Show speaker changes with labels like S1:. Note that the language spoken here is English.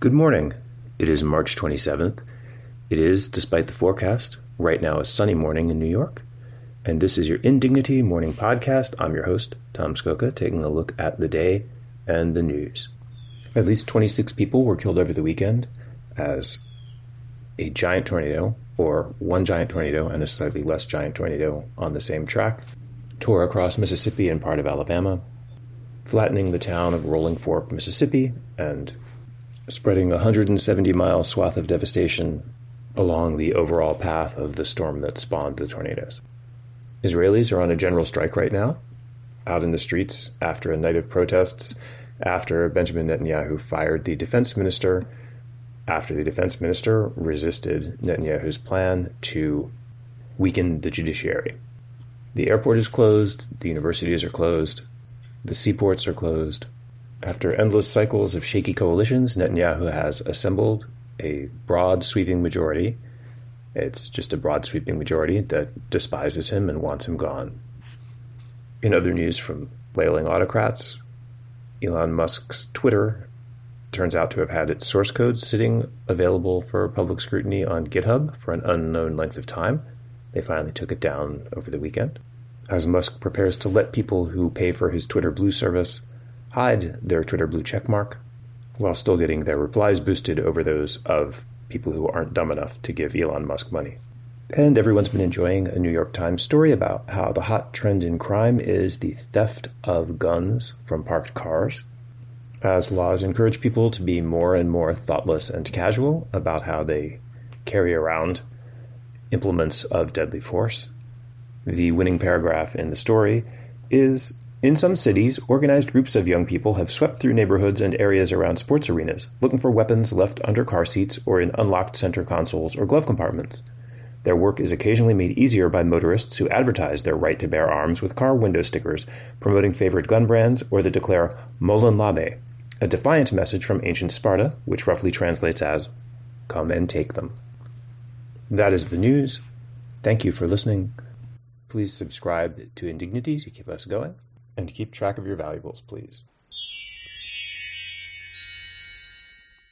S1: Good morning. It is March 27th. It is, despite the forecast, right now a sunny morning in New York. And this is your Indignity Morning Podcast. I'm your host, Tom Scocca, taking a look at the day and the news. At least 26 people were killed over the weekend as a giant tornado, or one giant tornado and a slightly less giant tornado on the same track, tore across Mississippi and part of Alabama, flattening the town of Rolling Fork, Mississippi, and spreading a 170 mile swath of devastation along the overall path of the storm that spawned the tornadoes. Israelis are on a general strike right now, out in the streets after a night of protests, after Benjamin Netanyahu fired the defense minister, after the defense minister resisted Netanyahu's plan to weaken the judiciary. The airport is closed, the universities are closed, the seaports are closed, after endless cycles of shaky coalitions, Netanyahu has assembled a broad sweeping majority. It's just a broad sweeping majority that despises him and wants him gone. In other news from flailing autocrats, Elon Musk's Twitter turns out to have had its source code sitting available for public scrutiny on GitHub for an unknown length of time. They finally took it down over the weekend. As Musk prepares to let people who pay for his Twitter Blue service hide their Twitter blue checkmark while still getting their replies boosted over those of people who aren't dumb enough to give Elon Musk money. And everyone's been enjoying a New York Times story about how the hot trend in crime is the theft of guns from parked cars. As laws encourage people to be more and more thoughtless and casual about how they carry around implements of deadly force, the winning paragraph in the story is in some cities, organized groups of young people have swept through neighborhoods and areas around sports arenas, looking for weapons left under car seats or in unlocked center consoles or glove compartments. Their work is occasionally made easier by motorists who advertise their right to bear arms with car window stickers promoting favorite gun brands or that declare Molon Labe, a defiant message from ancient Sparta, which roughly translates as Come and take them. That is the news. Thank you for listening. Please subscribe to Indignity to keep us going and keep track of your valuables, please.